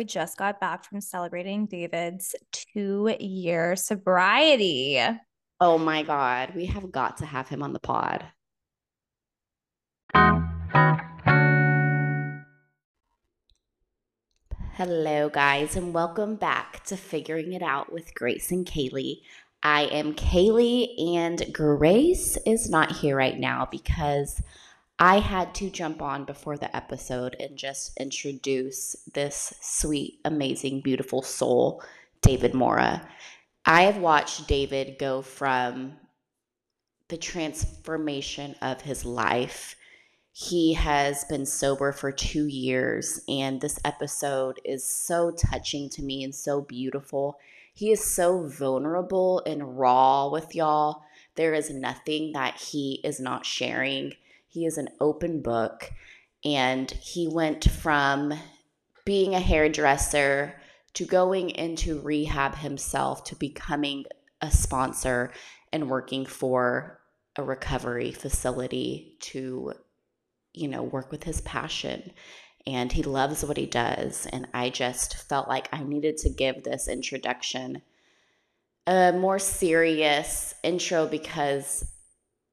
literally just got back from celebrating David's two year sobriety. Oh my God. We have got to have him on the pod. Hello, guys, and welcome back to Figuring It Out with Grace and Kaylee. I am Kaylee, and Grace is not here right now because I had to jump on before the episode and just introduce this sweet, amazing, beautiful soul, David Mora. I have watched David go from the transformation of his life. He has been sober for two years, and this episode is so touching to me and so beautiful. He is so vulnerable and raw with y'all. There is nothing that he is not sharing he is an open book. And he went from being a hairdresser to going into rehab himself to becoming a sponsor and working for a recovery facility to, you know, work with his passion. And he loves what he does. And I just felt like I needed to give this introduction a more serious intro because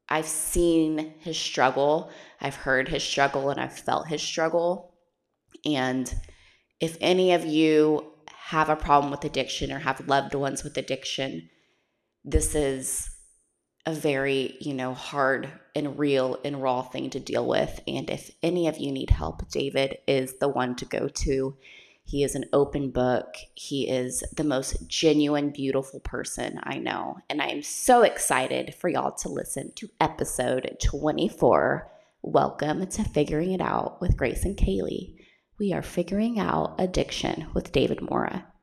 I've seen his struggle, I've heard his struggle, and I've felt his struggle. And if any of you have a problem with addiction or have loved ones with addiction, this is a very, you know, hard and real and raw thing to deal with. And if any of you need help, David is the one to go to. He is an open book. He is the most genuine, beautiful person I know. And I am so excited for y'all to listen to episode 24. Welcome to Figuring It Out with Grace and Kaylee. We are figuring out addiction with David Mora.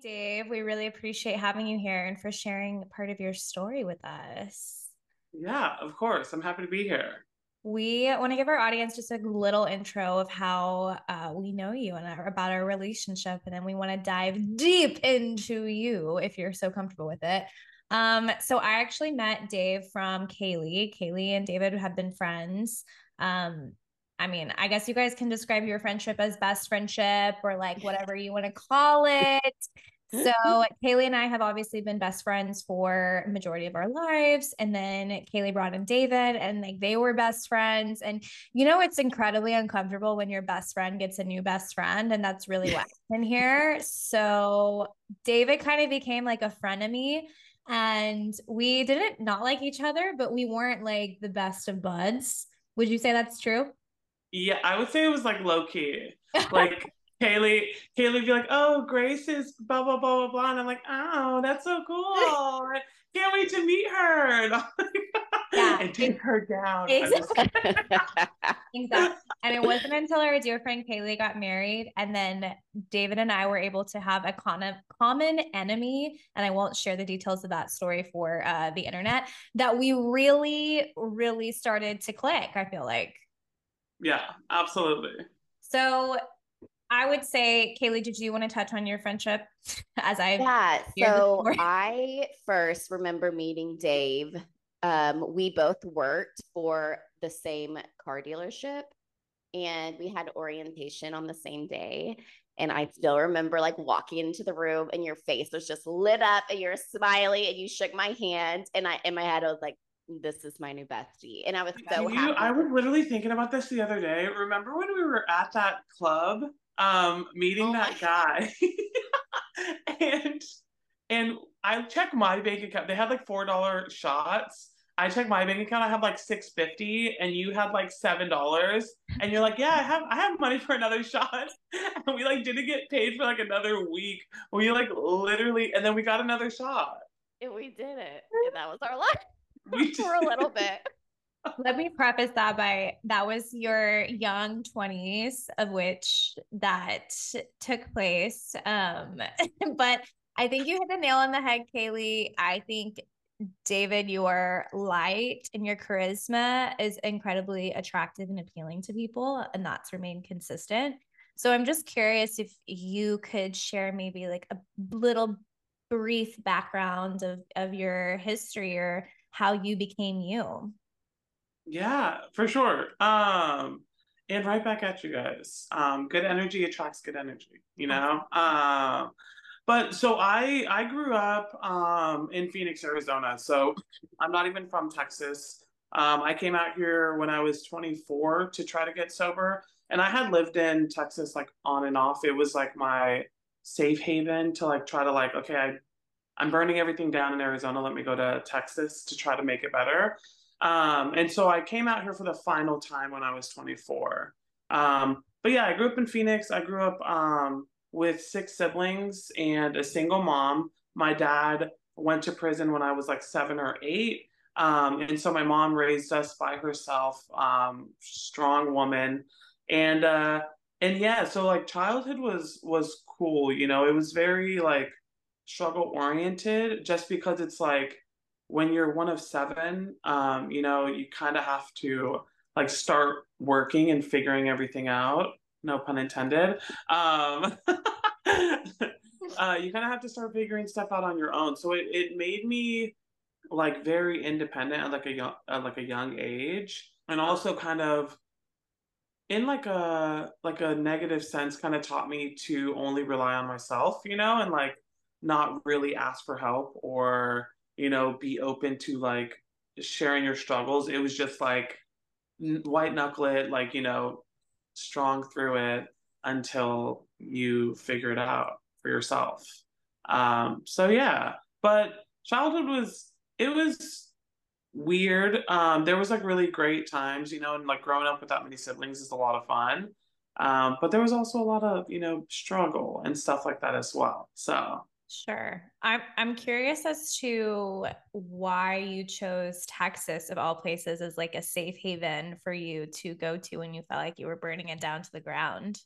Dave, we really appreciate having you here and for sharing part of your story with us. Yeah, of course. I'm happy to be here we want to give our audience just a little intro of how uh, we know you and our, about our relationship. And then we want to dive deep into you if you're so comfortable with it. Um, so I actually met Dave from Kaylee. Kaylee and David have been friends. Um, I mean, I guess you guys can describe your friendship as best friendship or like whatever you want to call it. So Kaylee and I have obviously been best friends for majority of our lives. And then Kaylee brought in David and like they were best friends. And you know, it's incredibly uncomfortable when your best friend gets a new best friend. And that's really what happened here. So David kind of became like a frenemy. And we didn't not like each other, but we weren't like the best of buds. Would you say that's true? Yeah, I would say it was like low key. Like Kaylee, Kaylee would be like, "Oh, Grace is blah blah blah blah blah," and I'm like, "Oh, that's so cool! Can't wait to meet her." yeah, and take her down. Exactly. exactly. And it wasn't until our dear friend Kaylee got married, and then David and I were able to have a con- common enemy, and I won't share the details of that story for uh, the internet. That we really, really started to click. I feel like. Yeah, absolutely. So I would say, Kaylee, did you want to touch on your friendship as I? Yeah. So I first remember meeting Dave. Um, we both worked for the same car dealership and we had orientation on the same day. And I still remember like walking into the room and your face was just lit up and you're smiling and you shook my hand. And I, in my head, I was like, this is my new bestie. And I was so you, happy. I was literally thinking about this the other day. Remember when we were at that club um meeting oh that guy and and I checked my bank account. They had like four dollar shots. I checked my bank account. I have like six fifty, and you had like seven dollars. And you're like, yeah, I have I have money for another shot. And we like didn't get paid for like another week. We like literally, and then we got another shot. And we did it. And that was our life for a little bit. Let me preface that by that was your young 20s of which that took place. Um, but I think you hit the nail on the head, Kaylee. I think David, your light and your charisma is incredibly attractive and appealing to people, and that's remained consistent. So I'm just curious if you could share maybe like a little brief background of of your history or how you became you. Yeah, for sure. Um, and right back at you guys. Um, good energy attracts good energy, you know. Um, but so I I grew up um, in Phoenix, Arizona. So I'm not even from Texas. Um, I came out here when I was 24 to try to get sober, and I had lived in Texas like on and off. It was like my safe haven to like try to like okay, I I'm burning everything down in Arizona. Let me go to Texas to try to make it better. Um, and so I came out here for the final time when I was 24. Um, but yeah, I grew up in Phoenix. I grew up um, with six siblings and a single mom. My dad went to prison when I was like seven or eight. Um, and so my mom raised us by herself, um, strong woman. And, uh, and yeah, so like childhood was, was cool. You know, it was very like struggle oriented just because it's like when you're one of seven, um, you know, you kind of have to like start working and figuring everything out no pun intended. Um, uh, you kind of have to start figuring stuff out on your own. So it, it made me like very independent at like a young at like a young age, and also kind of in like a like a negative sense, kind of taught me to only rely on myself, you know, and like not really ask for help or you know be open to like sharing your struggles. It was just like white knuckle it, like you know strong through it until you figure it out for yourself. Um, so yeah, but childhood was it was weird. Um, there was like really great times, you know, and like growing up with that many siblings is a lot of fun. Um, but there was also a lot of you know struggle and stuff like that as well. So Sure. I'm I'm curious as to why you chose Texas of all places as like a safe haven for you to go to when you felt like you were burning it down to the ground.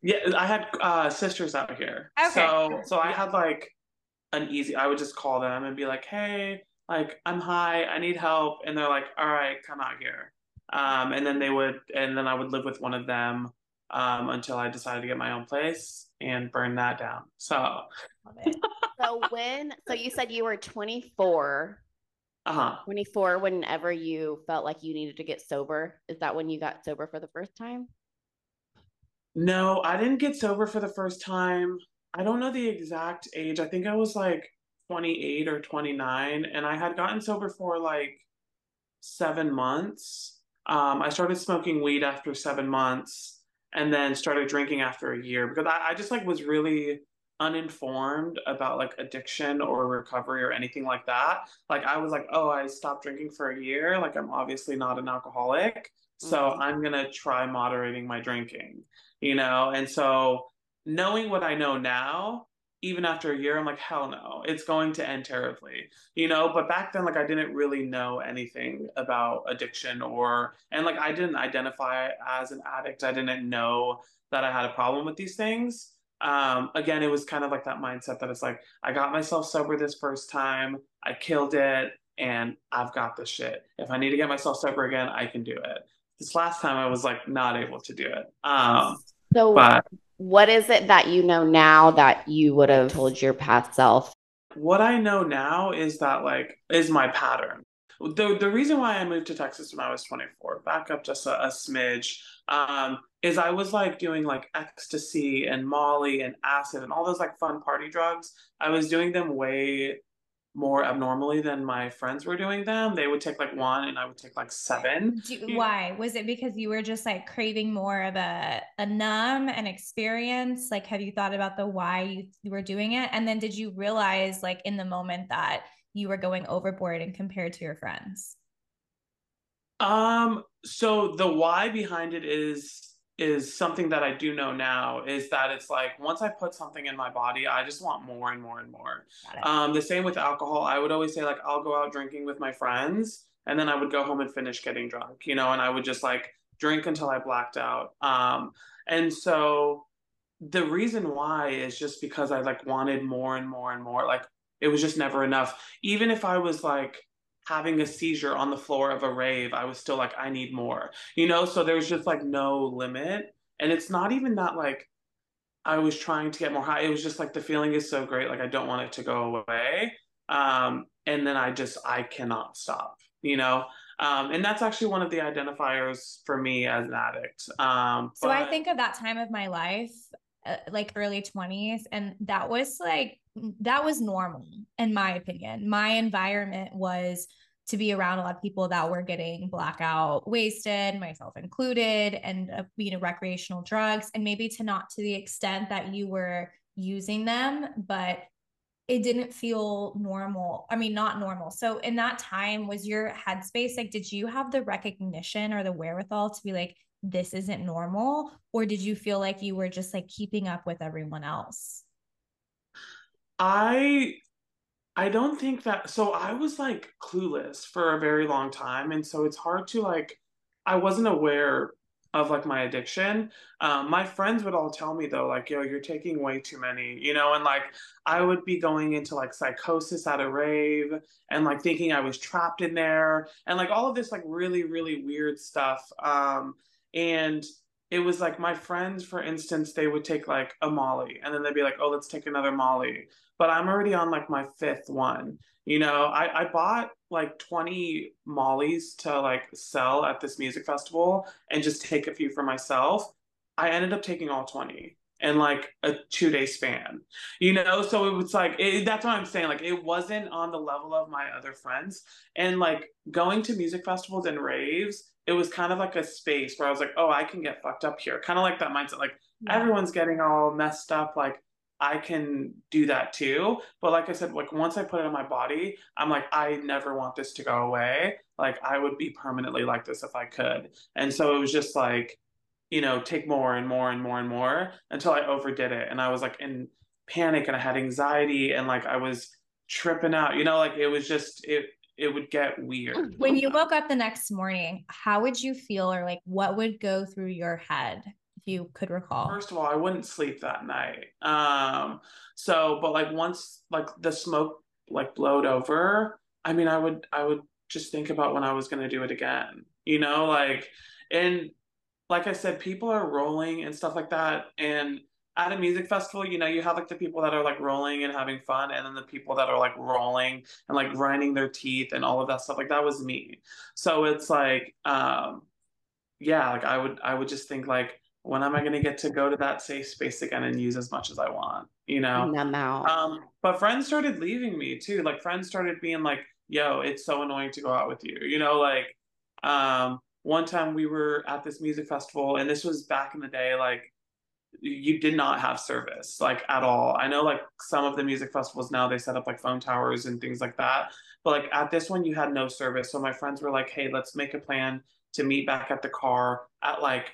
Yeah, I had uh, sisters out here. Okay. So so I had like an easy I would just call them and be like, "Hey, like I'm high, I need help." And they're like, "All right, come out here." Um, and then they would and then I would live with one of them um, until I decided to get my own place and burn that down. So, so when, so you said you were 24. Uh-huh. 24 whenever you felt like you needed to get sober. Is that when you got sober for the first time? No, I didn't get sober for the first time. I don't know the exact age. I think I was like 28 or 29 and I had gotten sober for like 7 months. Um, I started smoking weed after 7 months and then started drinking after a year because I, I just like was really uninformed about like addiction or recovery or anything like that. Like I was like, oh, I stopped drinking for a year. Like I'm obviously not an alcoholic. So mm-hmm. I'm going to try moderating my drinking, you know? And so knowing what I know now, even after a year, I'm like, hell no, it's going to end terribly, you know? But back then, like, I didn't really know anything about addiction or, and like, I didn't identify as an addict. I didn't know that I had a problem with these things. Um, again, it was kind of like that mindset that it's like, I got myself sober this first time, I killed it, and I've got this shit. If I need to get myself sober again, I can do it. This last time, I was like, not able to do it. Um, so, but, what is it that you know now that you would have told your past self? What I know now is that like is my pattern. The the reason why I moved to Texas when I was 24, back up just a, a smidge, um, is I was like doing like ecstasy and Molly and acid and all those like fun party drugs. I was doing them way more abnormally than my friends were doing them. They would take like one and I would take like seven. Do, why? Was it because you were just like craving more of a, a numb and experience? Like, have you thought about the why you, you were doing it? And then did you realize like in the moment that you were going overboard and compared to your friends? Um, so the why behind it is is something that I do know now is that it's like once I put something in my body, I just want more and more and more. Um, the same with alcohol. I would always say like I'll go out drinking with my friends and then I would go home and finish getting drunk, you know, and I would just like drink until I blacked out. Um, and so the reason why is just because I like wanted more and more and more. Like it was just never enough. Even if I was like having a seizure on the floor of a rave, I was still like, I need more, you know? So there's just like no limit. And it's not even that like I was trying to get more high. It was just like the feeling is so great. Like I don't want it to go away. Um, and then I just, I cannot stop, you know? Um, and that's actually one of the identifiers for me as an addict. Um, so I think of that time of my life, uh, like early 20s, and that was like, that was normal, in my opinion. My environment was to be around a lot of people that were getting blackout wasted, myself included, and uh, you know recreational drugs, and maybe to not to the extent that you were using them, but it didn't feel normal. I mean, not normal. So in that time, was your headspace like? Did you have the recognition or the wherewithal to be like, this isn't normal, or did you feel like you were just like keeping up with everyone else? I I don't think that so I was like clueless for a very long time and so it's hard to like I wasn't aware of like my addiction. Um, my friends would all tell me though, like, yo, you're taking way too many, you know, and like I would be going into like psychosis at a rave and like thinking I was trapped in there and like all of this like really, really weird stuff. Um, and it was like my friends, for instance, they would take like a Molly and then they'd be like, oh, let's take another Molly but I'm already on like my fifth one. You know, I, I bought like 20 mollies to like sell at this music festival and just take a few for myself. I ended up taking all 20 in like a two day span, you know? So it was like, it, that's what I'm saying. Like, it wasn't on the level of my other friends. And like going to music festivals and raves, it was kind of like a space where I was like, oh, I can get fucked up here. Kind of like that mindset. Like, yeah. everyone's getting all messed up. Like, I can do that too. But like I said, like once I put it on my body, I'm like, I never want this to go away. Like I would be permanently like this if I could. And so it was just like, you know, take more and more and more and more until I overdid it. And I was like in panic and I had anxiety and like I was tripping out, you know, like it was just, it, it would get weird. When you woke up the next morning, how would you feel or like what would go through your head? If you could recall? First of all, I wouldn't sleep that night. Um, so, but like once like the smoke like blowed over, I mean, I would I would just think about when I was gonna do it again. You know, like and like I said, people are rolling and stuff like that. And at a music festival, you know, you have like the people that are like rolling and having fun, and then the people that are like rolling and like grinding their teeth and all of that stuff. Like that was me. So it's like, um, yeah, like I would I would just think like when am I going to get to go to that safe space again and use as much as I want? You know, numb out. Um, but friends started leaving me too. Like friends started being like, "Yo, it's so annoying to go out with you." You know, like um, one time we were at this music festival, and this was back in the day. Like you did not have service like at all. I know like some of the music festivals now they set up like phone towers and things like that. But like at this one you had no service. So my friends were like, "Hey, let's make a plan to meet back at the car at like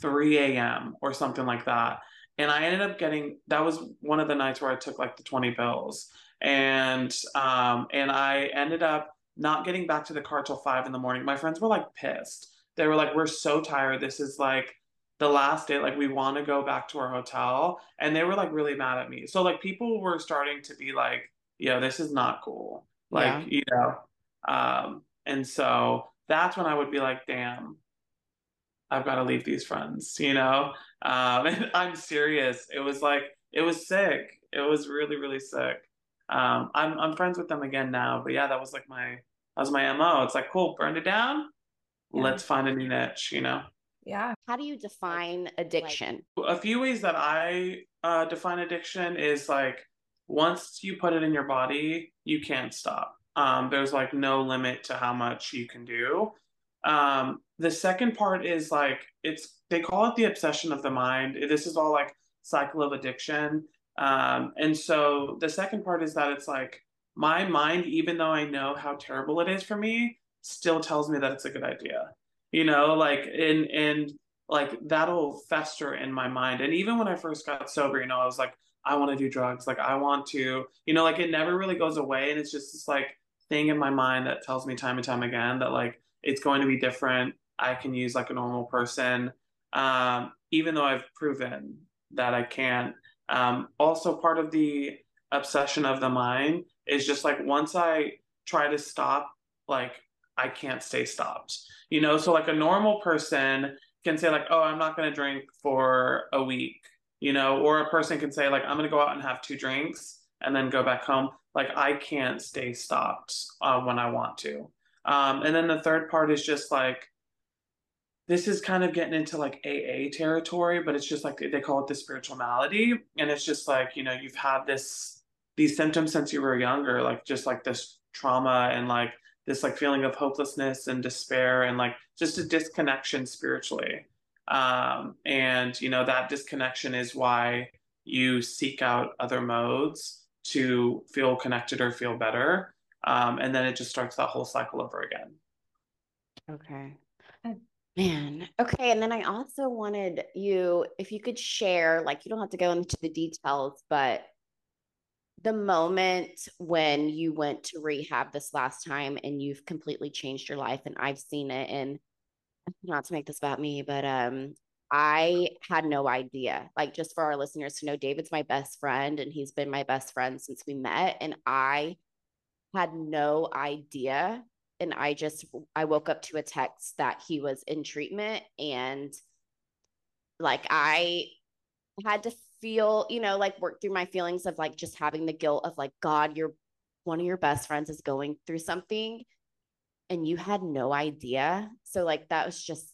3 a.m. or something like that. And I ended up getting that was one of the nights where I took like the 20 pills. And um and I ended up not getting back to the car till five in the morning. My friends were like pissed. They were like, We're so tired. This is like the last day, like we want to go back to our hotel. And they were like really mad at me. So like people were starting to be like, yo, this is not cool. Like, yeah. you know. Um, and so that's when I would be like, damn, I've got to leave these friends, you know? Um, and I'm serious. It was like, it was sick. It was really, really sick. Um, I'm, I'm friends with them again now, but yeah, that was like my, that was my MO. It's like, cool, burned it down. Yeah. Let's find a new niche, you know? Yeah. How do you define addiction? A few ways that I uh, define addiction is like, once you put it in your body, you can't stop. Um, there's like no limit to how much you can do. Um, the second part is like it's they call it the obsession of the mind. This is all like cycle of addiction. Um, and so the second part is that it's like my mind, even though I know how terrible it is for me, still tells me that it's a good idea. You know, like and and like that'll fester in my mind. And even when I first got sober, you know, I was like, I want to do drugs. Like I want to, you know, like it never really goes away. And it's just this like thing in my mind that tells me time and time again that like it's going to be different. I can use like a normal person, um, even though I've proven that I can't. Um, also, part of the obsession of the mind is just like once I try to stop, like I can't stay stopped. You know, so like a normal person can say like, "Oh, I'm not going to drink for a week," you know, or a person can say like, "I'm going to go out and have two drinks and then go back home." Like I can't stay stopped uh, when I want to. Um, and then the third part is just like this is kind of getting into like AA territory, but it's just like they call it the spiritual malady. And it's just like, you know, you've had this these symptoms since you were younger, like just like this trauma and like this like feeling of hopelessness and despair and like just a disconnection spiritually. Um, and you know, that disconnection is why you seek out other modes to feel connected or feel better. Um, and then it just starts that whole cycle over again. Okay. Man. Okay. And then I also wanted you, if you could share, like, you don't have to go into the details, but the moment when you went to rehab this last time and you've completely changed your life, and I've seen it, and not to make this about me, but um, I had no idea. Like, just for our listeners to know, David's my best friend, and he's been my best friend since we met. And I had no idea. And I just, I woke up to a text that he was in treatment. And like, I had to feel, you know, like work through my feelings of like just having the guilt of like, God, you're one of your best friends is going through something and you had no idea. So, like, that was just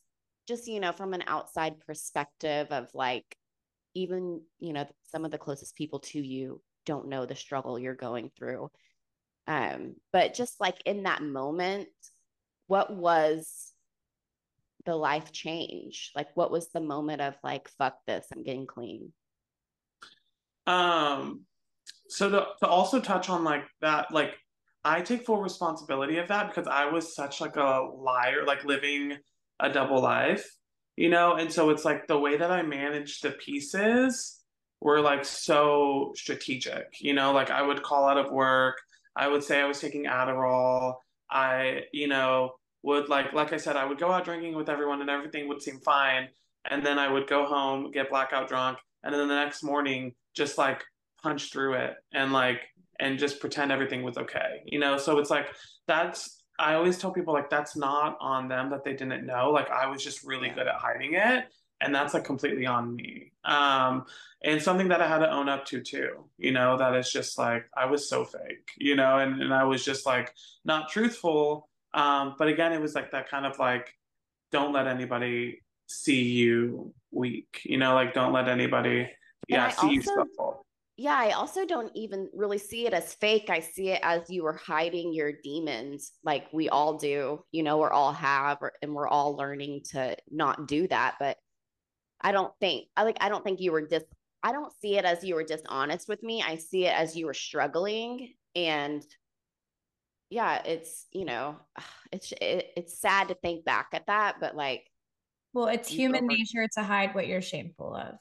just you know from an outside perspective of like even you know some of the closest people to you don't know the struggle you're going through. Um but just like in that moment what was the life change? Like what was the moment of like fuck this i'm getting clean um so to, to also touch on like that like i take full responsibility of that because i was such like a liar like living a double life, you know? And so it's like the way that I managed the pieces were like so strategic, you know? Like I would call out of work, I would say I was taking Adderall. I, you know, would like, like I said, I would go out drinking with everyone and everything would seem fine. And then I would go home, get blackout drunk. And then the next morning, just like punch through it and like, and just pretend everything was okay, you know? So it's like, that's I always tell people like that's not on them that they didn't know. Like I was just really good at hiding it. And that's like completely on me. Um, and something that I had to own up to too, you know, that is just like I was so fake, you know, and, and I was just like not truthful. Um, but again, it was like that kind of like, don't let anybody see you weak, you know, like don't let anybody yeah, I see also, you struggle yeah, I also don't even really see it as fake. I see it as you were hiding your demons, like we all do, you know, we're all have, and we're all learning to not do that. But I don't think, I like, I don't think you were just, I don't see it as you were dishonest with me. I see it as you were struggling. And yeah, it's, you know, it's, it, it's sad to think back at that, but like, well, it's human nature to hide what you're shameful of.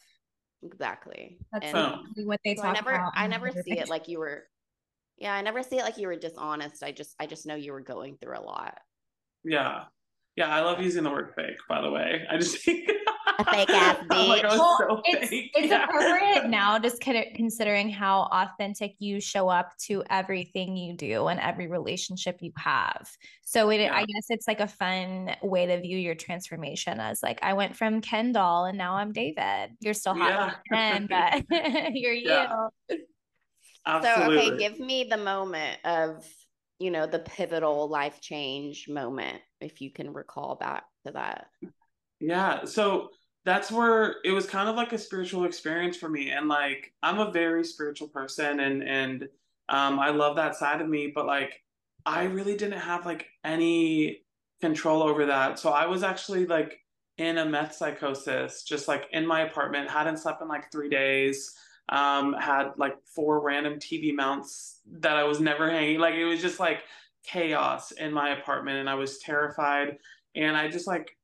Exactly. That's and what they so talk I never, about. I never see it like you were. Yeah, I never see it like you were dishonest. I just, I just know you were going through a lot. Yeah, yeah. I love using the word fake. By the way, I just think a fake ass bitch. Like, well, so it's, it's yeah. appropriate now, just considering how authentic you show up to everything you do and every relationship you have. So it, yeah. I guess it's like a fun way to view your transformation as like I went from Ken doll and now I'm David. You're still hot yeah. Ken, but you're you. Absolutely. So okay, give me the moment of you know the pivotal life change moment if you can recall back to that. Yeah. So that's where it was kind of like a spiritual experience for me. And like i'm a very spiritual person and and um i love that side of me but like i really didn't have like any control over that. So i was actually like in a meth psychosis just like in my apartment hadn't slept in like three days um had like four random tv mounts that i was never hanging like it was just like chaos in my apartment and i was terrified. And i just like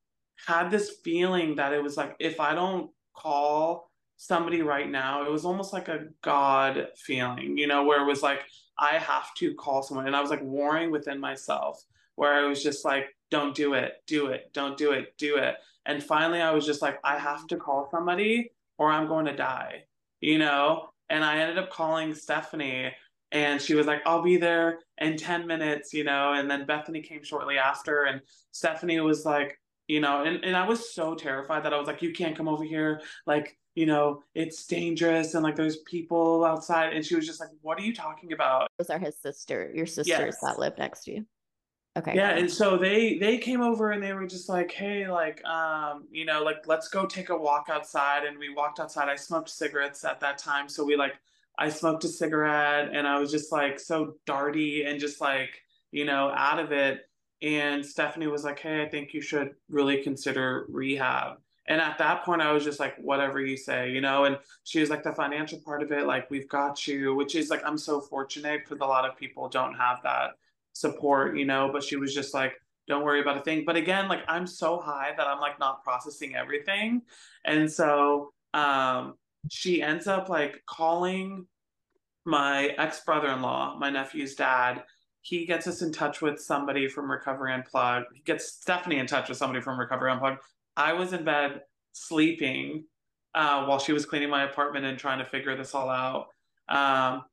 had this feeling that it was like if I don't call somebody right now, it was almost like a God feeling, you know, where it was like I have to call someone. And I was like warring within myself, where I was just like, don't do it, do it, don't do it, do it. And finally, I was just like, I have to call somebody or I'm going to die, you know? And I ended up calling Stephanie and she was like, I'll be there in 10 minutes, you know? And then Bethany came shortly after, and Stephanie was like, you know and, and i was so terrified that i was like you can't come over here like you know it's dangerous and like there's people outside and she was just like what are you talking about those are his sister your sisters yes. that live next to you Okay. Yeah, and so they they came over and they were just like, "Hey, like, um, you know, like, let's go take a walk outside." And we walked outside. I smoked cigarettes at that time, so we like, I smoked a cigarette, and I was just like so darty and just like, you know, out of it. And Stephanie was like, "Hey, I think you should really consider rehab." And at that point, I was just like, "Whatever you say," you know. And she was like, "The financial part of it, like, we've got you," which is like, I'm so fortunate because a lot of people don't have that support, you know, but she was just like, don't worry about a thing. But again, like I'm so high that I'm like not processing everything. And so um she ends up like calling my ex brother in law, my nephew's dad. He gets us in touch with somebody from Recovery Unplugged. He gets Stephanie in touch with somebody from Recovery Unplugged. I was in bed sleeping uh, while she was cleaning my apartment and trying to figure this all out. Um,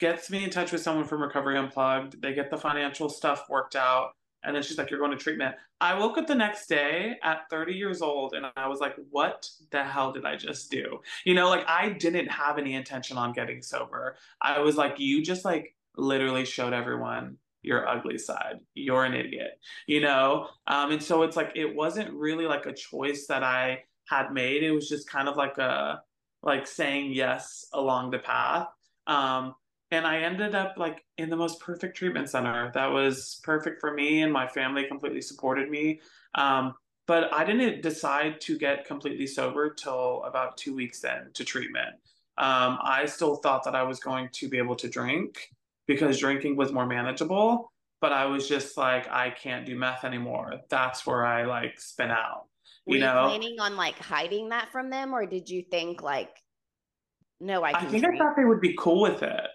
gets me in touch with someone from Recovery Unplugged. They get the financial stuff worked out. And then she's like, You're going to treatment. I woke up the next day at 30 years old and I was like, What the hell did I just do? You know, like I didn't have any intention on getting sober. I was like, You just like literally showed everyone your ugly side. You're an idiot, you know? Um, and so it's like, it wasn't really like a choice that I had made. It was just kind of like a, like saying yes along the path. Um, and I ended up like in the most perfect treatment center that was perfect for me and my family completely supported me. Um, but I didn't decide to get completely sober till about two weeks in to treatment. Um, I still thought that I was going to be able to drink because drinking was more manageable, but I was just like, I can't do meth anymore. That's where I like spin out. Were you know, planning on like hiding that from them, or did you think like, no, I I think drink? I thought they would be cool with it.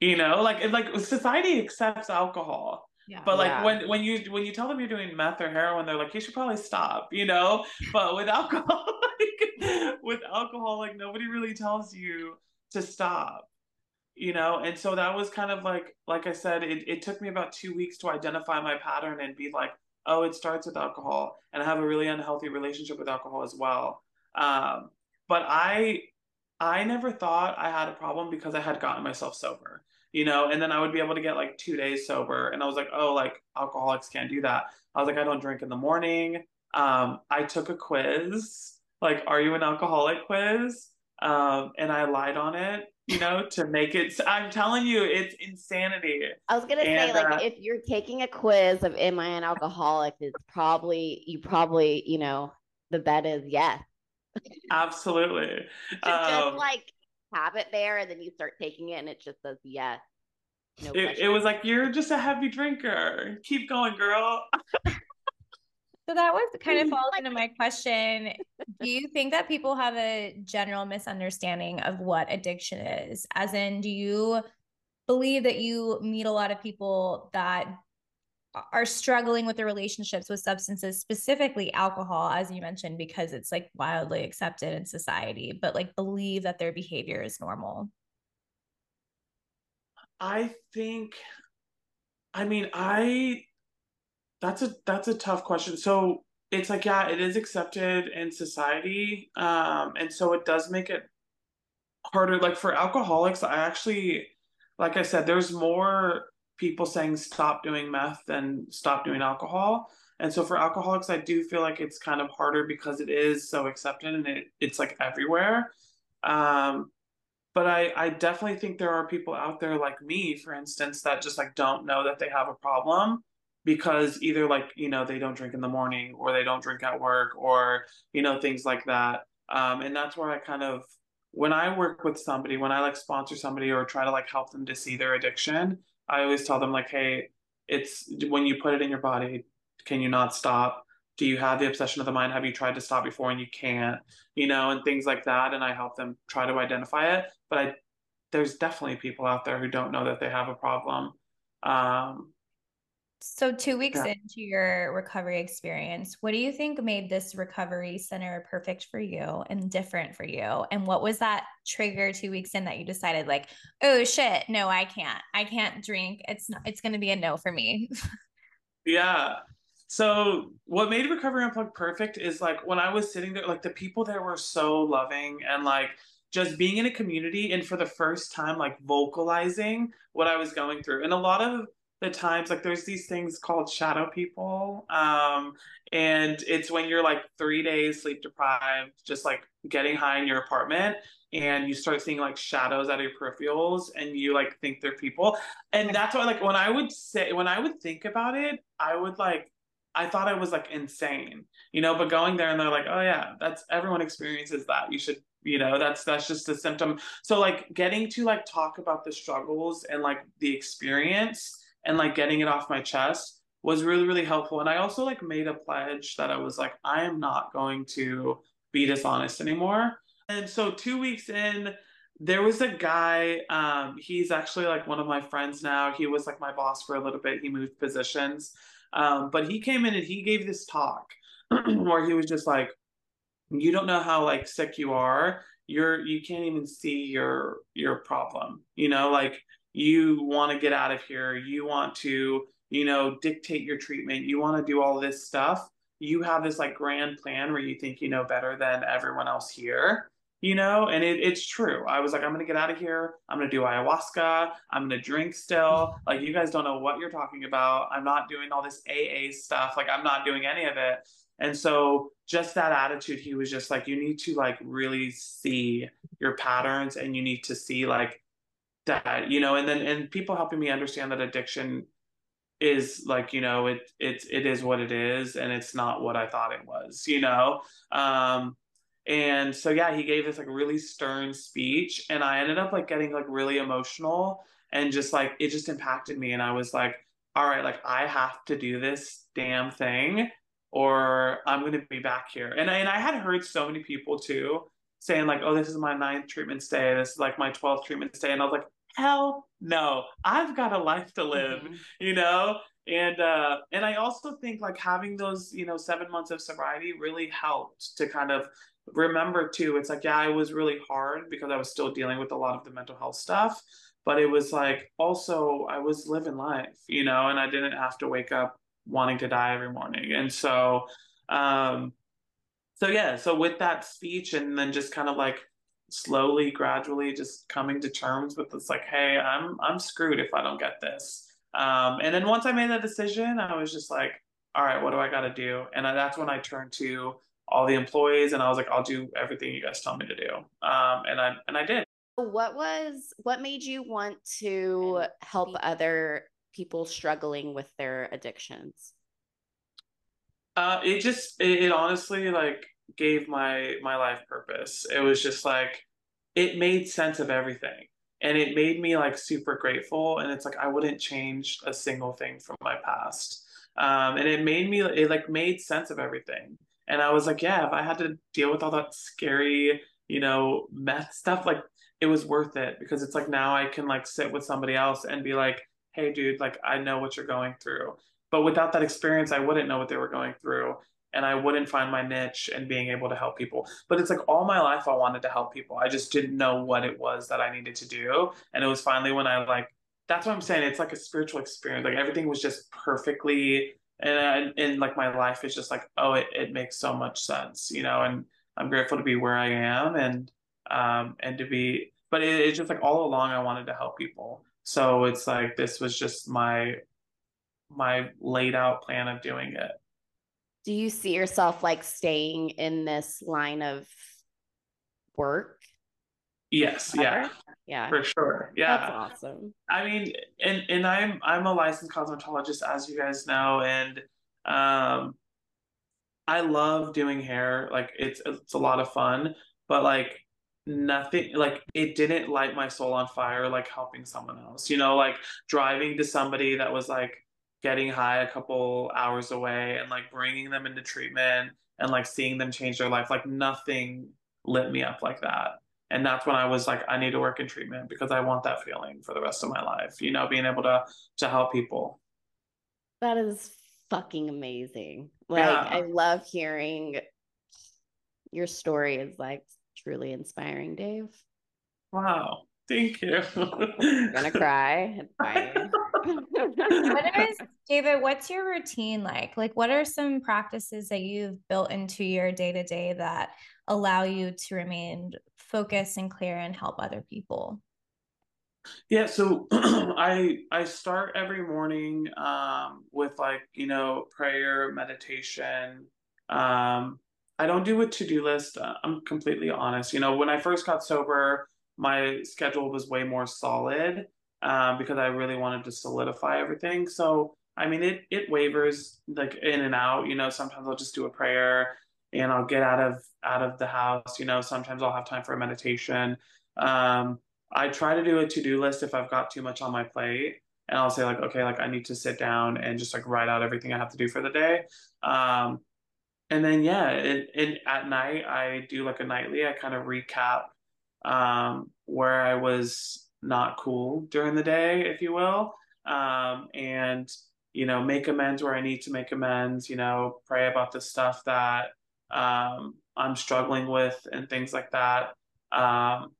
You know, like like society accepts alcohol. Yeah. But like Yeah. when when you when you tell them you're doing meth or heroin, they're like, you should probably stop, you know. But with alcohol, like, with alcohol, like nobody really tells you to stop, you know. And so that was kind of like like I said, it, it took me about two weeks to identify my pattern and be like, oh, it starts with alcohol, and I have a really unhealthy relationship with alcohol as well. Um, but I I never thought I had a problem because I had gotten myself sober, you know, and then I would be able to get like two days sober. And I was like, oh, like alcoholics can't do that. I was like, I don't drink in the morning. Um, I took a quiz, like, are you an alcoholic quiz? Um, and I lied on it, you know, to make it. I'm telling you, it's insanity. I was gonna say, like, uh, if you're taking a quiz of am I an alcoholic, it's probably you probably, you know, the bet is yes. Absolutely. Just Um, like have it there and then you start taking it and it just says yes. No it, it was like, you're just a heavy drinker. Keep going, girl. So that was kind of falls into my question. Do you think that people have a general misunderstanding of what addiction is? As in, do you believe that you meet a lot of people that are struggling with their relationships with substances, specifically alcohol, as you mentioned, because it's like wildly accepted in society, but like believe that their behavior is normal? I think I mean I that's a that's a tough question. So it's like yeah, it is accepted in society. Um and so it does make it harder like for alcoholics I actually like I said there's more people saying stop doing meth than stop doing alcohol. And so for alcoholics I do feel like it's kind of harder because it is so accepted and it it's like everywhere. Um but I, I definitely think there are people out there like me, for instance, that just like don't know that they have a problem because either like, you know, they don't drink in the morning or they don't drink at work or, you know, things like that. Um, and that's where I kind of, when I work with somebody, when I like sponsor somebody or try to like help them to see their addiction, I always tell them like, hey, it's when you put it in your body, can you not stop? Do you have the obsession of the mind? Have you tried to stop before and you can't? you know, and things like that. And I help them try to identify it. But I, there's definitely people out there who don't know that they have a problem. Um, So, two weeks Yeah. into your recovery experience, what do you think made this recovery center perfect for you and different for you? And what was that trigger two weeks in that you decided, like, oh shit, no, I can't, I can't drink. It's not, it's going to be a no for me. yeah. So what made Recovery Unplugged perfect is like when I was sitting there, like the people there were so loving and like just being in a community and for the first time, like vocalizing what I was going through. And a lot of the times like there's these things called shadow people um and it's when you're like three days sleep deprived just like getting high in your apartment and you start seeing like shadows out of your peripherals and you like think they're people. And that's why like when i would say when i would think about it i would like i thought i was like insane you know but going there and they're like oh yeah that's everyone experiences that. You should you know that's that's just a symptom. So like getting to like talk about the struggles and like the experience and like getting it off my chest was really really helpful. And i also like made a pledge that i was like i am not going to be dishonest anymore. And so two weeks in there was a guy um, he's actually like one of my friends now. He was like my boss for a little bit. He moved positions. Um, but he came in and he gave this talk where he was just like you don't know how like sick you are. You're you can't even see your your problem. You know like you want to get out of here. You want to you know dictate your treatment. You want to do all this stuff. You have this like grand plan where you think you know better than everyone else here you know? And it, it's true. I was like i'm gonna get out of here. I'm gonna do ayahuasca. I'm gonna drink still. Like you guys don't know what you're talking about. I'm not doing all this aa stuff. Like i'm not doing any of it. And so just that attitude, he was just like, you need to like really see your patterns and you need to see like that, you know, and then and people helping me understand that addiction is like, you know, it it's it is what it is and it's not what I thought it was, you know. Um and so yeah, he gave this like really stern speech and I ended up like getting like really emotional and just like it just impacted me and I was like, all right, like I have to do this damn thing or I'm going to be back here. And I, and I had heard so many people too saying like, oh, this is my ninth treatment stay. This is like my 12th treatment stay. And I was like, hell no, I've got a life to live, mm-hmm. you know? And, uh, and I also think like having those, you know, seven months of sobriety really helped to kind of remember too. It's like, yeah, it was really hard because I was still dealing with a lot of the mental health stuff, but it was like also I was living life, you know, and I didn't have to wake up wanting to die every morning. And so, um, so yeah, so with that speech and then just kind of like slowly, gradually just coming to terms with this, like, hey, I'm I'm screwed if I don't get this. Um, and then once I made that decision, I was just like, all right, what do I got to do? And that's when I turned to all the employees, and I was like, I'll do everything you guys tell me to do. Um, and I and I did. What was what made you want to help other people struggling with their addictions? Uh, it just it, it honestly like gave my my life purpose. It was just like it made sense of everything and it made me like super grateful and it's like i wouldn't change a single thing from my past um, and it made me it like made sense of everything and i was like yeah if i had to deal with all that scary you know meth stuff like it was worth it because it's like now i can like sit with somebody else and be like hey, dude, like I know what you're going through. But without that experience, I wouldn't know what they were going through. And I wouldn't find my niche and being able to help people. But it's like all my life I wanted to help people. I just didn't know what it was that I needed to do. And it was finally when I like, that's what I'm saying. It's like a spiritual experience. Like everything was just perfectly, and, and like my life is just like, oh, it, it makes so much sense, you know? And I'm grateful to be where I am and, um, and to be, but it, it's just like all along I wanted to help people. So it's like this was just my my laid out plan of doing it. Do you see yourself like staying in this line of work? Yes, yeah. Yeah. For sure. Yeah. That's awesome. I mean, and and I'm I'm a licensed cosmetologist as you guys know and um I love doing hair. Like it's it's a lot of fun, but like nothing like it didn't light my soul on fire like helping someone else you know like driving to somebody that was like getting high a couple hours away and like bringing them into treatment and like seeing them change their life like nothing lit me up like that and that's when i was like i need to work in treatment because i want that feeling for the rest of my life you know being able to to help people that is fucking amazing like yeah. i love hearing your story is like truly inspiring, Dave. Wow. Thank you. I'm gonna cry. what is David, what's your routine like? Like what are some practices that you've built into your day-to-day that allow you to remain focused and clear and help other people? Yeah, so I I start every morning um, with like you know prayer, meditation. Um, I don't do a to do list. uh, I'm completely honest. You know, when I first got sober, my schedule was way more solid um, because I really wanted to solidify everything. So I mean, it it wavers like in and out. You know, sometimes I'll just do a prayer and I'll get out of out of the house. You know, sometimes I'll have time for a meditation. Um, I try to do a to-do list if I've got too much on my plate. And I'll say like, okay, like I need to sit down and just like write out everything I have to do for the day. Um, and then yeah, it, it at night I do like a nightly. I kind of recap um, where I was not cool during the day, if you will, um, and you know make amends where I need to make amends. You know, pray about the stuff that um, I'm struggling with and things like that. Um,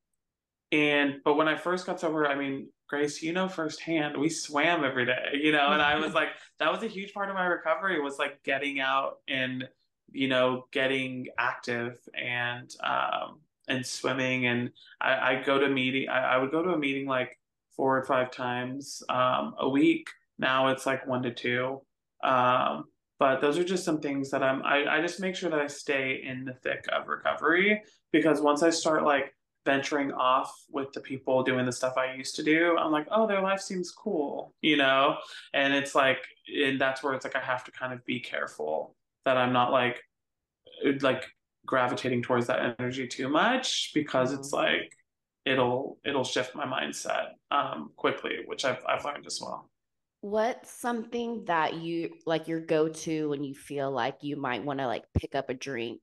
and but when I first got sober, I mean, Grace, you know firsthand, we swam every day, you know, and I was like, that was a huge part of my recovery was like getting out and, you know, getting active and um and swimming. And I, I go to meeting I, I would go to a meeting like four or five times um a week. Now it's like one to two. Um but those are just some things that I'm I, I just make sure that I stay in the thick of recovery because once I start like venturing off with the people doing the stuff I used to do, I'm like, oh, their life seems cool, you know? And it's like, and that's where it's like I have to kind of be careful that I'm not like, like gravitating towards that energy too much because mm-hmm. it's like it'll it'll shift my mindset um quickly, which I've I've learned as well. What's something that you like your go to when you feel like you might want to like pick up a drink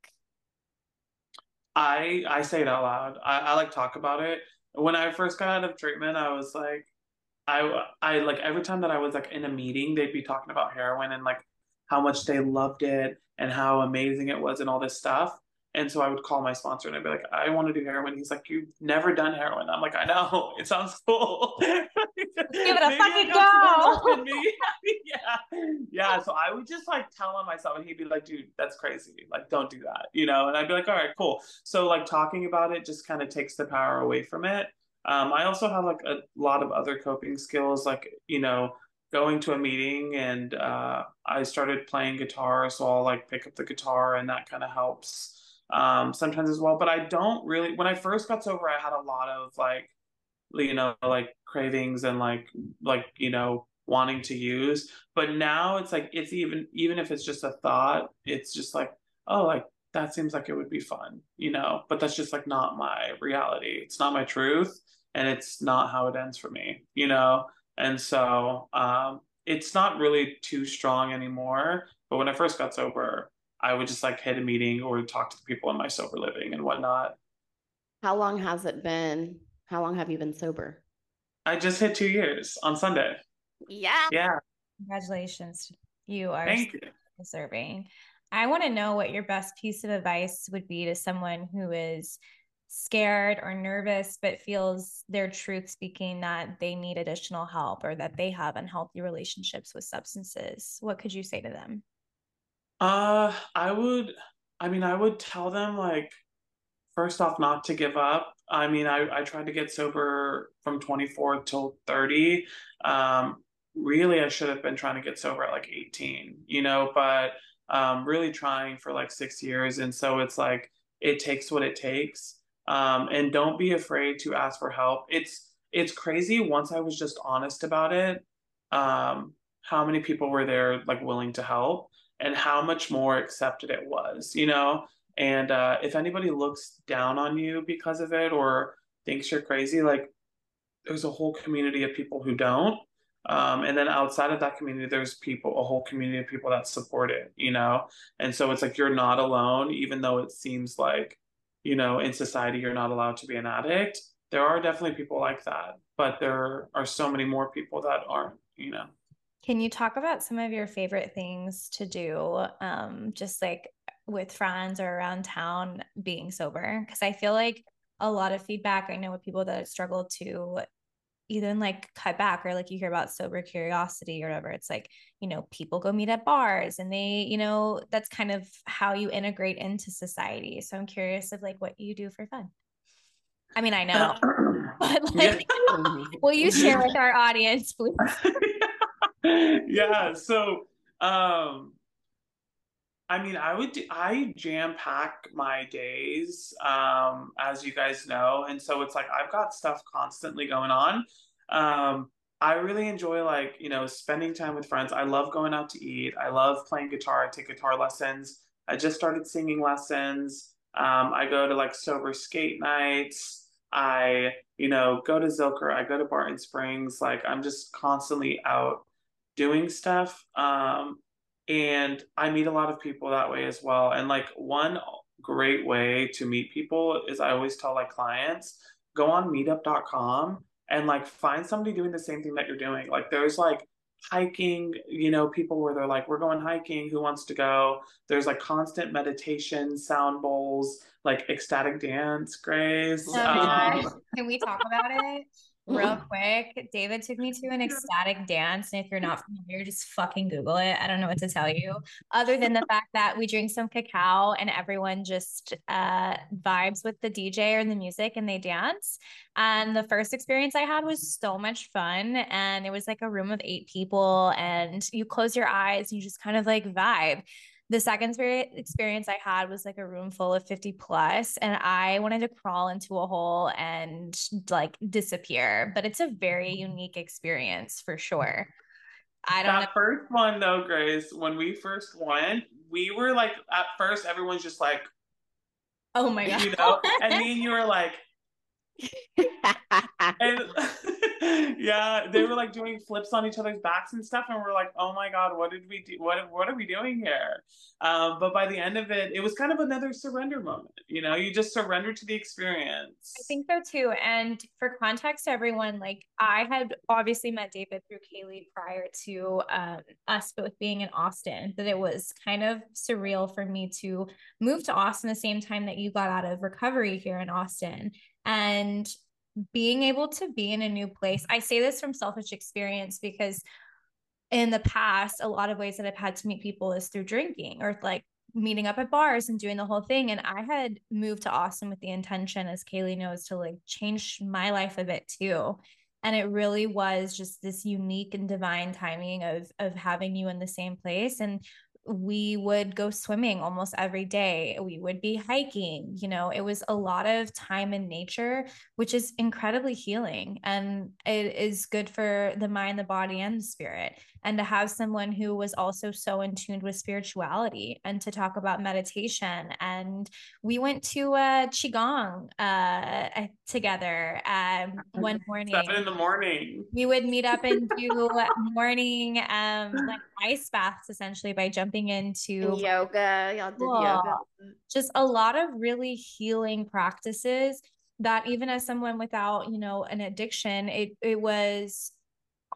I I say it out loud. I, I like talk about it. When I first got out of treatment, I was like, I I like every time that I was like in a meeting, they'd be talking about heroin and like how much they loved it and how amazing it was and all this stuff. And so I would call my sponsor and I'd be like, I want to do heroin. He's like, You've never done heroin. I'm like, I know. It sounds cool. Give it a fucking go. yeah. Yeah. So I would just like tell on myself and he'd be like, dude, that's crazy. Like, don't do that. You know? And I'd be like, all right, cool. So like talking about it just kind of takes the power away from it. Um, I also have like a lot of other coping skills, like, you know, going to a meeting and uh, I started playing guitar. So I'll like pick up the guitar and that kind of helps um, sometimes as well. But I don't really. When I first got sober, I had a lot of like, you know, like cravings and like like you know wanting to use. But now it's like it's even even if it's just a thought, it's just like oh like that seems like it would be fun, you know. But that's just like not my reality. It's not my truth, and it's not how it ends for me, you know. And so um, it's not really too strong anymore. But when I first got sober, I would just like hit a meeting or talk to the people in my sober living and whatnot. How long has it been? How long have you been sober? I just hit two years on Sunday. Yeah. Yeah. Congratulations. You are Thank you. serving. I want to know what your best piece of advice would be to someone who is scared or nervous but feels their truth speaking that they need additional help or that they have unhealthy relationships with substances. What could you say to them? Uh, I would, I mean, I would tell them like, first off, not to give up. I mean, I, I tried to get sober from 24 till 30. Um, really, I should have been trying to get sober at like 18, you know, but um, really trying for like six years. And so it's like, it takes what it takes. Um, and don't be afraid to ask for help. It's, it's crazy once I was just honest about it, um, how many people were there like willing to help and how much more accepted it was, you know? And uh, if anybody looks down on you because of it or thinks you're crazy, like there's a whole community of people who don't. Um, and then outside of that community, there's people, a whole community of people that support it, you know? And so it's like you're not alone, even though it seems like, you know, in society, you're not allowed to be an addict. There are definitely people like that, but there are so many more people that aren't, you know? Can you talk about some of your favorite things to do, um, just like with friends or around town being sober? Because I feel like a lot of feedback I know with people that struggle to even like cut back or like you hear about sober curiosity or whatever. It's like, you know, people go meet at bars and they, you know, that's kind of how you integrate into society. So I'm curious of like what you do for fun. I mean, I know, but like, will you share with our audience, please? yeah. So, um, I mean, I would do, I jam pack my days, um, as you guys know, and so it's like I've got stuff constantly going on. Um, I really enjoy like you know spending time with friends. I love going out to eat. I love playing guitar. I take guitar lessons. I just started singing lessons. Um, I go to like sober skate nights. I you know go to Zilker. I go to Barton Springs. Like I'm just constantly out doing stuff. Um, and I meet a lot of people that way as well. And like one great way to meet people is I always tell like clients go on meetup.com and like find somebody doing the same thing that you're doing. Like there's like hiking, you know, people where they're like, we're going hiking, who wants to go? There's like constant meditation, sound bowls, like ecstatic dance, Grace. Oh um, Can we talk about it? Real quick, David took me to an ecstatic dance. And if you're not familiar, just fucking Google it. I don't know what to tell you, other than the fact that we drink some cacao and everyone just uh, vibes with the DJ or the music and they dance. And the first experience I had was so much fun. And it was like a room of eight people, and you close your eyes, and you just kind of like vibe the second experience I had was like a room full of 50 plus, and I wanted to crawl into a hole and like disappear. But it's a very mm-hmm. unique experience for sure. I don't that know. first one though, Grace, when we first went, we were like at first everyone's just like, Oh my god. You know, and and you were like, and yeah, they were like doing flips on each other's backs and stuff, and we're like, "Oh my god, what did we do? What what are we doing here?" Um, but by the end of it, it was kind of another surrender moment. You know, you just surrender to the experience. I think so too. And for context, everyone, like I had obviously met David through Kaylee prior to um, us both being in Austin. That it was kind of surreal for me to move to Austin the same time that you got out of recovery here in Austin and being able to be in a new place. I say this from selfish experience because in the past, a lot of ways that I've had to meet people is through drinking or like meeting up at bars and doing the whole thing. And I had moved to Austin with the intention, as Kaylee knows, to like change my life a bit too. And it really was just this unique and divine timing of of having you in the same place. And we would go swimming almost every day. We would be hiking. You know, it was a lot of time in nature, which is incredibly healing and it is good for the mind, the body, and the spirit and to have someone who was also so in tune with spirituality and to talk about meditation and we went to a qigong uh, together um, one morning seven in the morning we would meet up and do morning um like ice baths essentially by jumping into yoga y'all did yoga. Mm. Just a lot of really healing practices that even as someone without you know an addiction it it was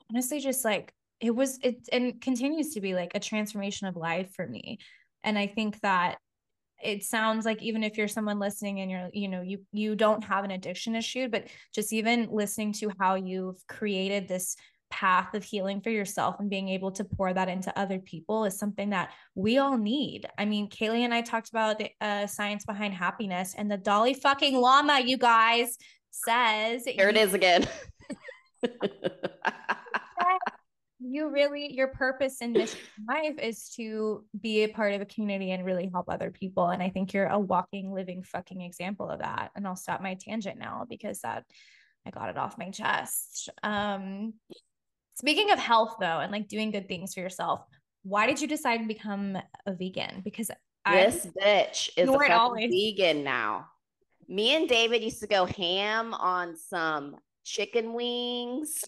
honestly just like it was it and continues to be like a transformation of life for me. And i think that it sounds like even if you're someone listening and you're you know you you don't have an addiction issue but just even listening to how you've created this path of healing for yourself and being able to pour that into other people is something that we all need. I mean, Kaylee and I talked about the uh, science behind happiness, and the Dalai fucking Lama, you guys, says here it is again. you really your purpose in mission in life is to be a part of a community and really help other people and i think you're a walking living fucking example of that and i'll stop my tangent now because that i got it off my chest um speaking of health though and like doing good things for yourself why did you decide to become a vegan? Because this I, bitch is a vegan now. Me and david used to go ham on some chicken wings.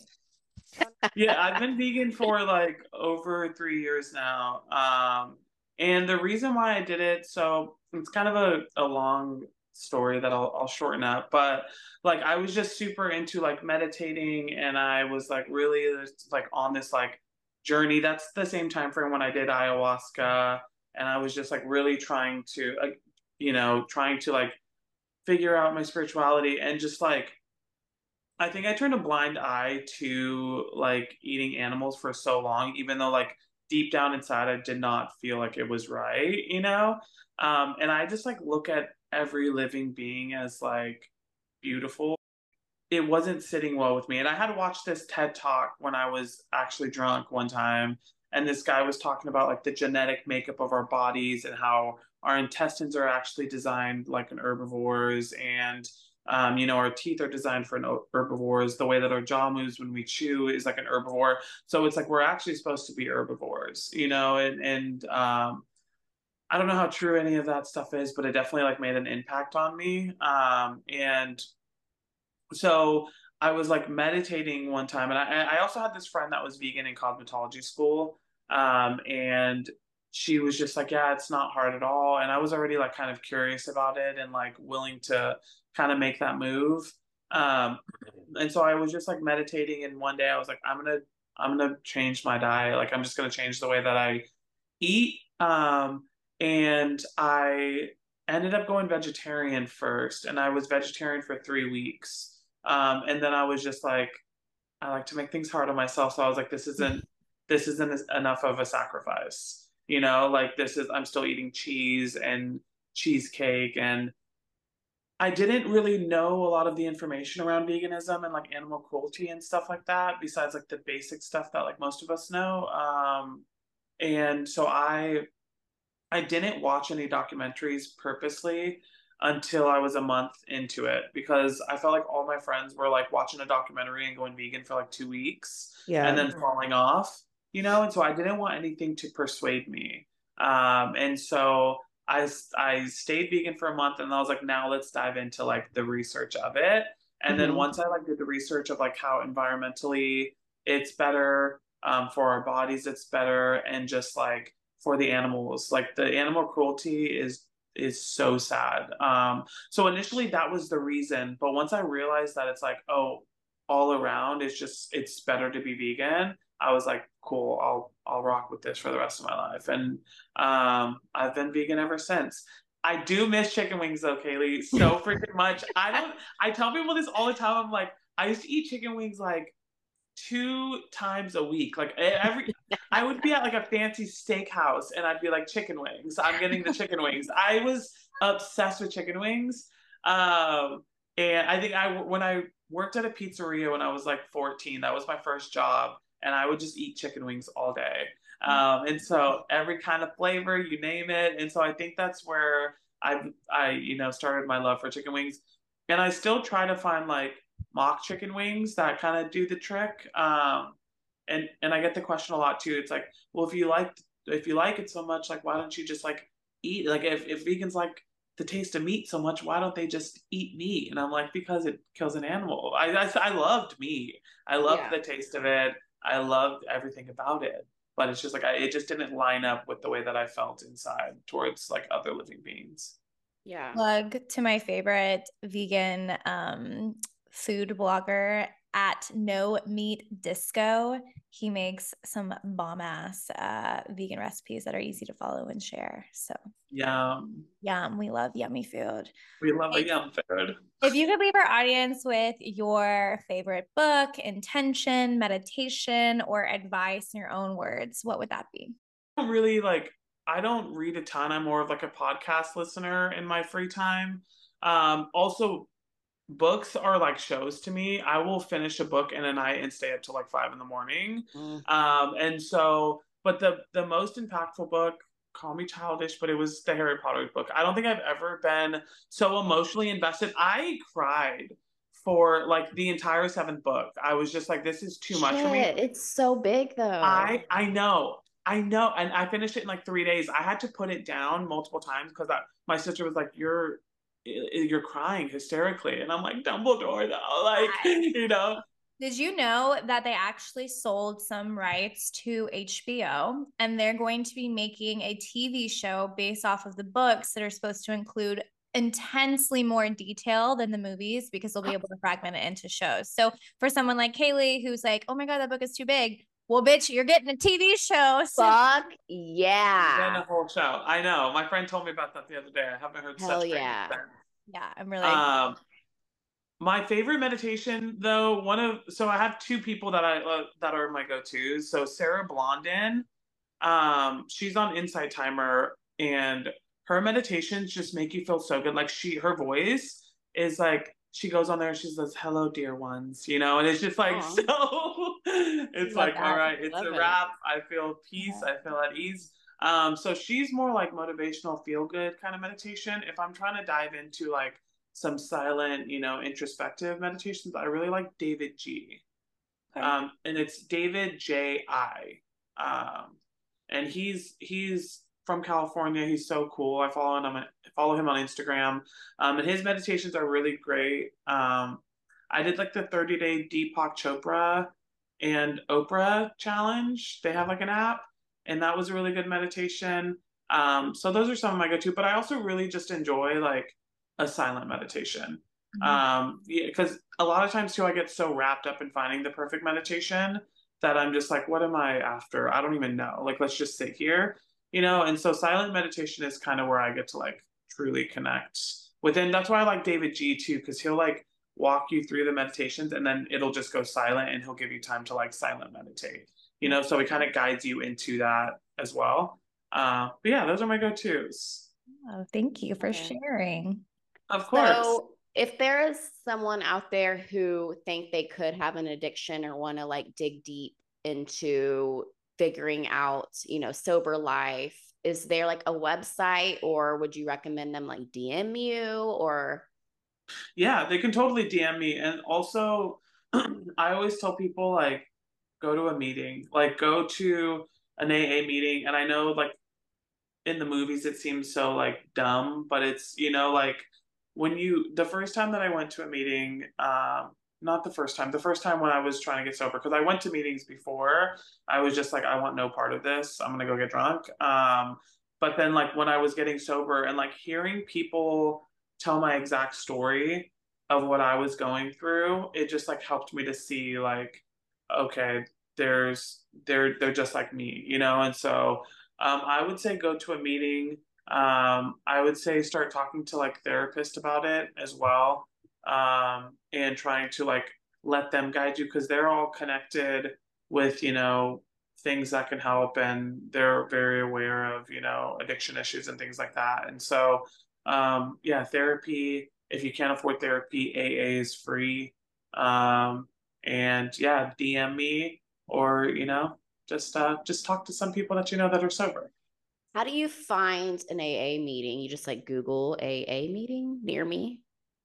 Yeah, I've been vegan for like over three years now. Um, and the reason why I did it, so it's kind of a, a long story that I'll, I'll shorten up, but like I was just super into like meditating and I was like really like on this like journey. That's the same time frame when I did ayahuasca. And I was just like really trying to, like, you know, trying to like figure out my spirituality and just like I think I turned a blind eye to like eating animals for so long, even though like deep down inside I did not feel like it was right, you know? Um, and I just like look at every living being as like beautiful. It wasn't sitting well with me. And I had watched this TED talk when I was actually drunk one time. And this guy was talking about like the genetic makeup of our bodies and how our intestines are actually designed like an herbivore's and um, you know our teeth are designed for an herbivores the way that our jaw moves when we chew is like an herbivore so it's like we're actually supposed to be herbivores you know and and um, i don't know how true any of that stuff is but it definitely like made an impact on me um, and so i was like meditating one time and I, I also had this friend that was vegan in cosmetology school um, and she was just like, yeah, it's not hard at all. And I was already like kind of curious about it and like willing to kind of make that move. Um, and so I was just like meditating. And one day I was like, I'm to, I'm to change my diet. Like, I'm just to change the way that I eat. Um, and I ended up going vegetarian first. And I was vegetarian for three weeks. Um, and then I was just like, I like to make things hard on myself. So I was like, this isn't, this isn't enough of a sacrifice you know like this is i'm still eating cheese and cheesecake and i didn't really know a lot of the information around veganism and like animal cruelty and stuff like that besides like the basic stuff that like most of us know um and so i i didn't watch any documentaries purposely until i was a month into it because i felt like all my friends were like watching a documentary and going vegan for like two weeks yeah. and then falling off you know? And so i didn't want anything to persuade me. Um, and so I, I stayed vegan for a month and i was like now let's dive into like the research of it. And mm-hmm. then once i like did the research of like how environmentally it's better um, for our bodies it's better and just like for the animals like the animal cruelty is is so sad um so initially that was the reason but once i realized that it's like oh all around it's just it's better to be vegan I was like, cool, I'll I'll rock with this for the rest of my life. And um, I've been vegan ever since. I do miss chicken wings though, Kaylee, so freaking much. I don't I tell people this all the time. I'm like, I used to eat chicken wings like two times a week. Like every I would be at like a fancy steakhouse and I'd be like chicken wings. I'm getting the chicken wings. I was obsessed with chicken wings. Um and I think I when I worked at a pizzeria when I was like 14, that was my first job and I would just eat chicken wings all day. Um, and so every kind of flavor, you name it. And so I think that's where I, I, you know, started my love for chicken wings. And I still try to find like mock chicken wings that kind of do the trick. Um, and and I get the question a lot too. It's like, well, if you like if you like it so much, like why don't you just like eat? Like if if vegans like the taste of meat so much, why don't they just eat meat? And I'm like, because it kills an animal. I I, I loved meat. I loved yeah. the taste of it. I loved everything about it. But it's just like I, it just didn't line up with the way that I felt inside towards like other living beings. Yeah. Plug to my favorite vegan um, food blogger at No Meat Disco. He makes some bomb ass uh, vegan recipes that are easy to follow and share. So, yum. Yum. We love yummy food. We love a yum food. If you could leave our audience with your favorite book, intention, meditation, or advice in your own words, what would that be? I don't really like, I don't read a ton. I'm more of like a podcast listener in my free time. Um, also, books are like shows to me. I will finish a book in a night and stay up till like five in the morning. Mm. Um, and so, but the the most impactful book, call me childish, but it was the Harry Potter book. I don't think I've ever been so emotionally invested. I cried for like the entire seventh book. I was just like, this is too Shit, much for me. It's so big though. I I know. I know, and I finished it in like three days. I had to put it down multiple times because my sister was like, "You're you're crying hysterically and i'm like dumbledore though like you know did you know that they actually sold some rights to HBO and they're going to be making a TV show based off of the books that are supposed to include intensely more detail than the movies because they'll be ah. able to fragment it into shows. So for someone like Kaylee who's like, "Oh my god, that book is too big." Well, bitch, you're getting a TV show. So. Fuck yeah! Getting a whole show. I know. My friend told me about that the other day. I haven't heard Hell such yeah. Yeah, I'm really. Um, my favorite meditation, though, one of so I have two people that I uh, that are my go tos. So Sarah Blondin, um, she's on Insight Timer, and her meditations just make you feel so good. Like she, her voice is like she goes on there and she says, "Hello, dear ones," you know, and it's just like Aww. so. it's Love like, that. all right, it's Love a it. wrap. I feel peace. Yeah. I feel at ease. Um, so she's more like motivational, feel good kind of meditation. If I'm trying to dive into like some silent, you know, introspective meditations, I really like David Ji. Okay. Um, and it's David J I. Um, and he's he's from California. He's so cool. I follow him on follow him on Instagram. Um, and his meditations are really great. Um, I did like the 30 day Deepak Chopra and Oprah challenge. They have like an app, and that was a really good meditation. Um, so those are some of my go-to. But I also really just enjoy like a silent meditation. Mm-hmm. Um, because a lot of times too, I get so wrapped up in finding the perfect meditation that I'm just like, what am I after? I don't even know. Like, let's just sit here, you know? And so silent meditation is kind of where I get to like truly connect within. That's why I like David Ji too, because he'll like walk you through the meditations and then it'll just go silent and he'll give you time to like silent meditate, you know? So he kind of guides you into that as well. Uh, but yeah, those are my go tos. Oh, thank you for sharing. Of course. So if there is someone out there who think they could have an addiction or want to like dig deep into figuring out, you know, sober life, is there like a website or would you recommend them like DM you or Yeah, they can totally DM me and also I always tell people like go to a meeting, like go to an AA meeting and I know like in the movies it seems so like dumb, but it's you know like when you the first time that I went to a meeting, um, not the first time, the first time when I was trying to get sober, because I went to meetings before, I was just like, I want no part of this. I'm gonna go get drunk. Um, but then like when I was getting sober and like hearing people tell my exact story of what I was going through, it just like helped me to see like, okay, there's they're they're just like me, you know. And so um, I would say go to a meeting um, I would say start talking to like therapists about it as well, um, and trying to like let them guide you because they're all connected with you know things that can help and they're very aware of you know addiction issues and things like that. And so um, yeah, therapy. If you can't afford therapy, AA is free. Um, and yeah, DM me or you know just uh, just talk to some people that you know that are sober. How do you find an AA meeting? You just like Google AA meeting near me?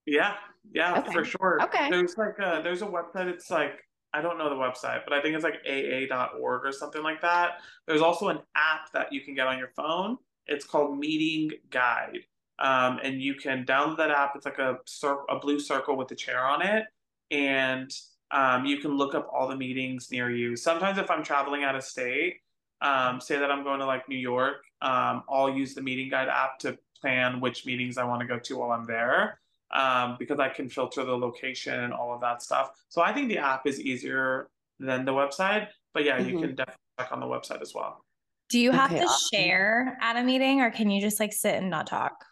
Yeah, yeah, okay. for sure. Okay. There's like a there's a website. It's like I don't know the website, but I think it's like AA.org or something like that. There's also an app that you can get on your phone. It's called Meeting Guide. Um, and you can download that app. It's like a cir- a blue circle with a chair on it, and um, you can look up all the meetings near you. Sometimes, if I'm traveling out of state, um, say that I'm going to like New York, um, I'll use the meeting guide app to plan which meetings I want to go to while I'm there um, because I can filter the location and all of that stuff. So I think the app is easier than the website, but yeah, mm-hmm. you can definitely check on the website as well. Do you have okay, to awesome. share at a meeting or can you just like sit and not talk?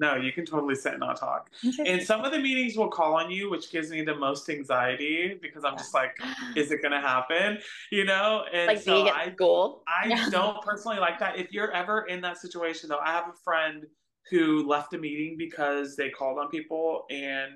No, you can totally sit and not talk. And some of the meetings will call on you, which gives me the most anxiety because I'm just like, is it going to happen? You know? And like so being at I, school. I yeah. don't personally like that. If you're ever in that situation, though, I have a friend who left a meeting because they called on people and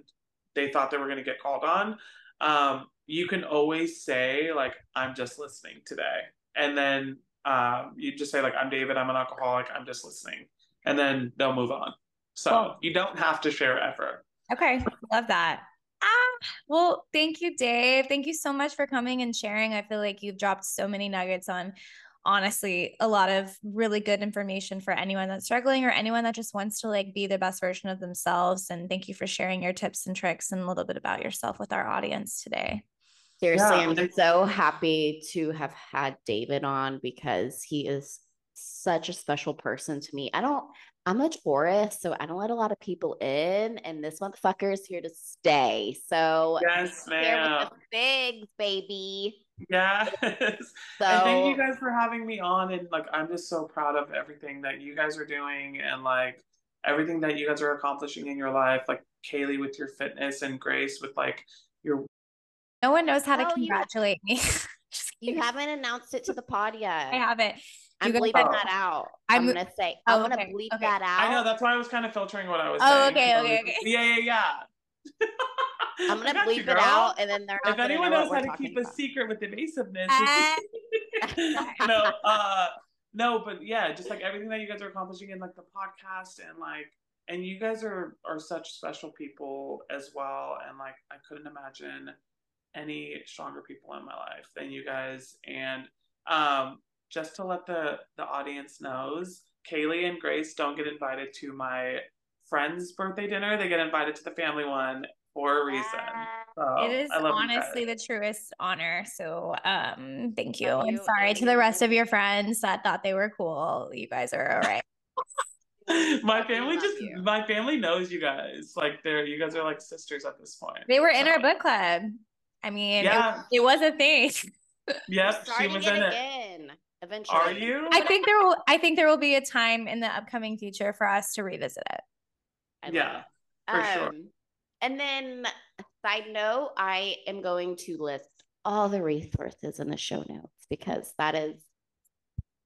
they thought they were going to get called on. Um, you can always say, like, I'm just listening today. And then um, you just say, like, I'm David, I'm an alcoholic, I'm just listening. And then they'll move on. So cool. you don't have to share ever. Okay. Love that. Ah, well, thank you, Dave. Thank you so much for coming and sharing. I feel like you've dropped so many nuggets on honestly a lot of really good information for anyone that's struggling or anyone that just wants to like be the best version of themselves and thank you for sharing your tips and tricks and a little bit about yourself with our audience today seriously yeah. i'm so happy to have had david on because he is such a special person to me i don't I'm a Taurus, so I don't let a lot of people in, and this motherfucker is here to stay. So yes, ma'am. Figs, baby. Yes. So and thank you guys for having me on, and like I'm just so proud of everything that you guys are doing, and like everything that you guys are accomplishing in your life. Like Kaylee with your fitness, and Grace with like your. No one knows how to oh, congratulate you... me. you haven't announced it to the pod yet. I haven't. I'm bleeping that out. I'm, I'm gonna say oh, I'm gonna bleep okay. that out. I know that's why I was kind of filtering what I was oh, saying. okay, okay, okay. Yeah, yeah, yeah. I'm gonna got you, bleep it out, and then they're not If anyone know knows how to talking keep a secret with evasiveness, it's- no, uh, no, but yeah, just like everything that you guys are accomplishing in like the podcast and like, and you guys are are such special people as well, and like I couldn't imagine any stronger people in my life than you guys. And um, just to let the the audience knows, Kaylee and Grace don't get invited to my friend's birthday dinner; they get invited to the family one for a reason. So, It is I love you honestly the truest honor. So, um, thank you. Love I'm you, sorry to the rest of your friends that thought they were cool. You guys are all right. my family just you. my family knows you guys like they're you guys are like sisters at this point They were in our book club. I mean, it- yeah it, was a thing. yep she was in it again eventually. are you I think there will. I think there will be a time in the upcoming future for us to revisit it. I love Yeah, it. for sure. Um, And then, side note, I am going to list all the resources in the show notes because that is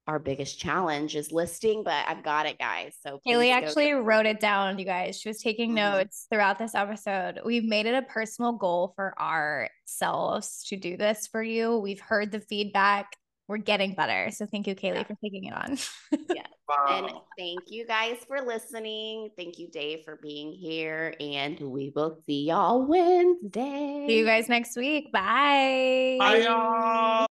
our biggest challenge is listing. But I've got it, guys. So Haley please go actually get- wrote it down, you guys. She was taking Mhm. notes throughout this episode. We've made it a personal goal for ourselves to do this for you. We've heard the feedback. We're getting better. So thank you, Kaylee, Yeah. for taking it on. Yeah. And thank you guys for listening. Thank you, Dave, for being here. And we will see y'all Wednesday. See you guys next week. Bye. bye y'all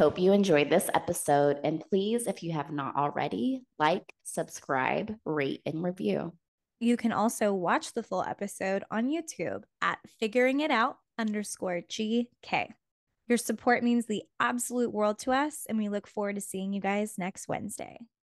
hope you enjoyed this episode. And please, if you have not already, like, subscribe, rate, and review. You can also watch the full episode on YouTube at figuring it out underscore GK. Your support means the absolute world to us, and we look forward to seeing you guys next Wednesday.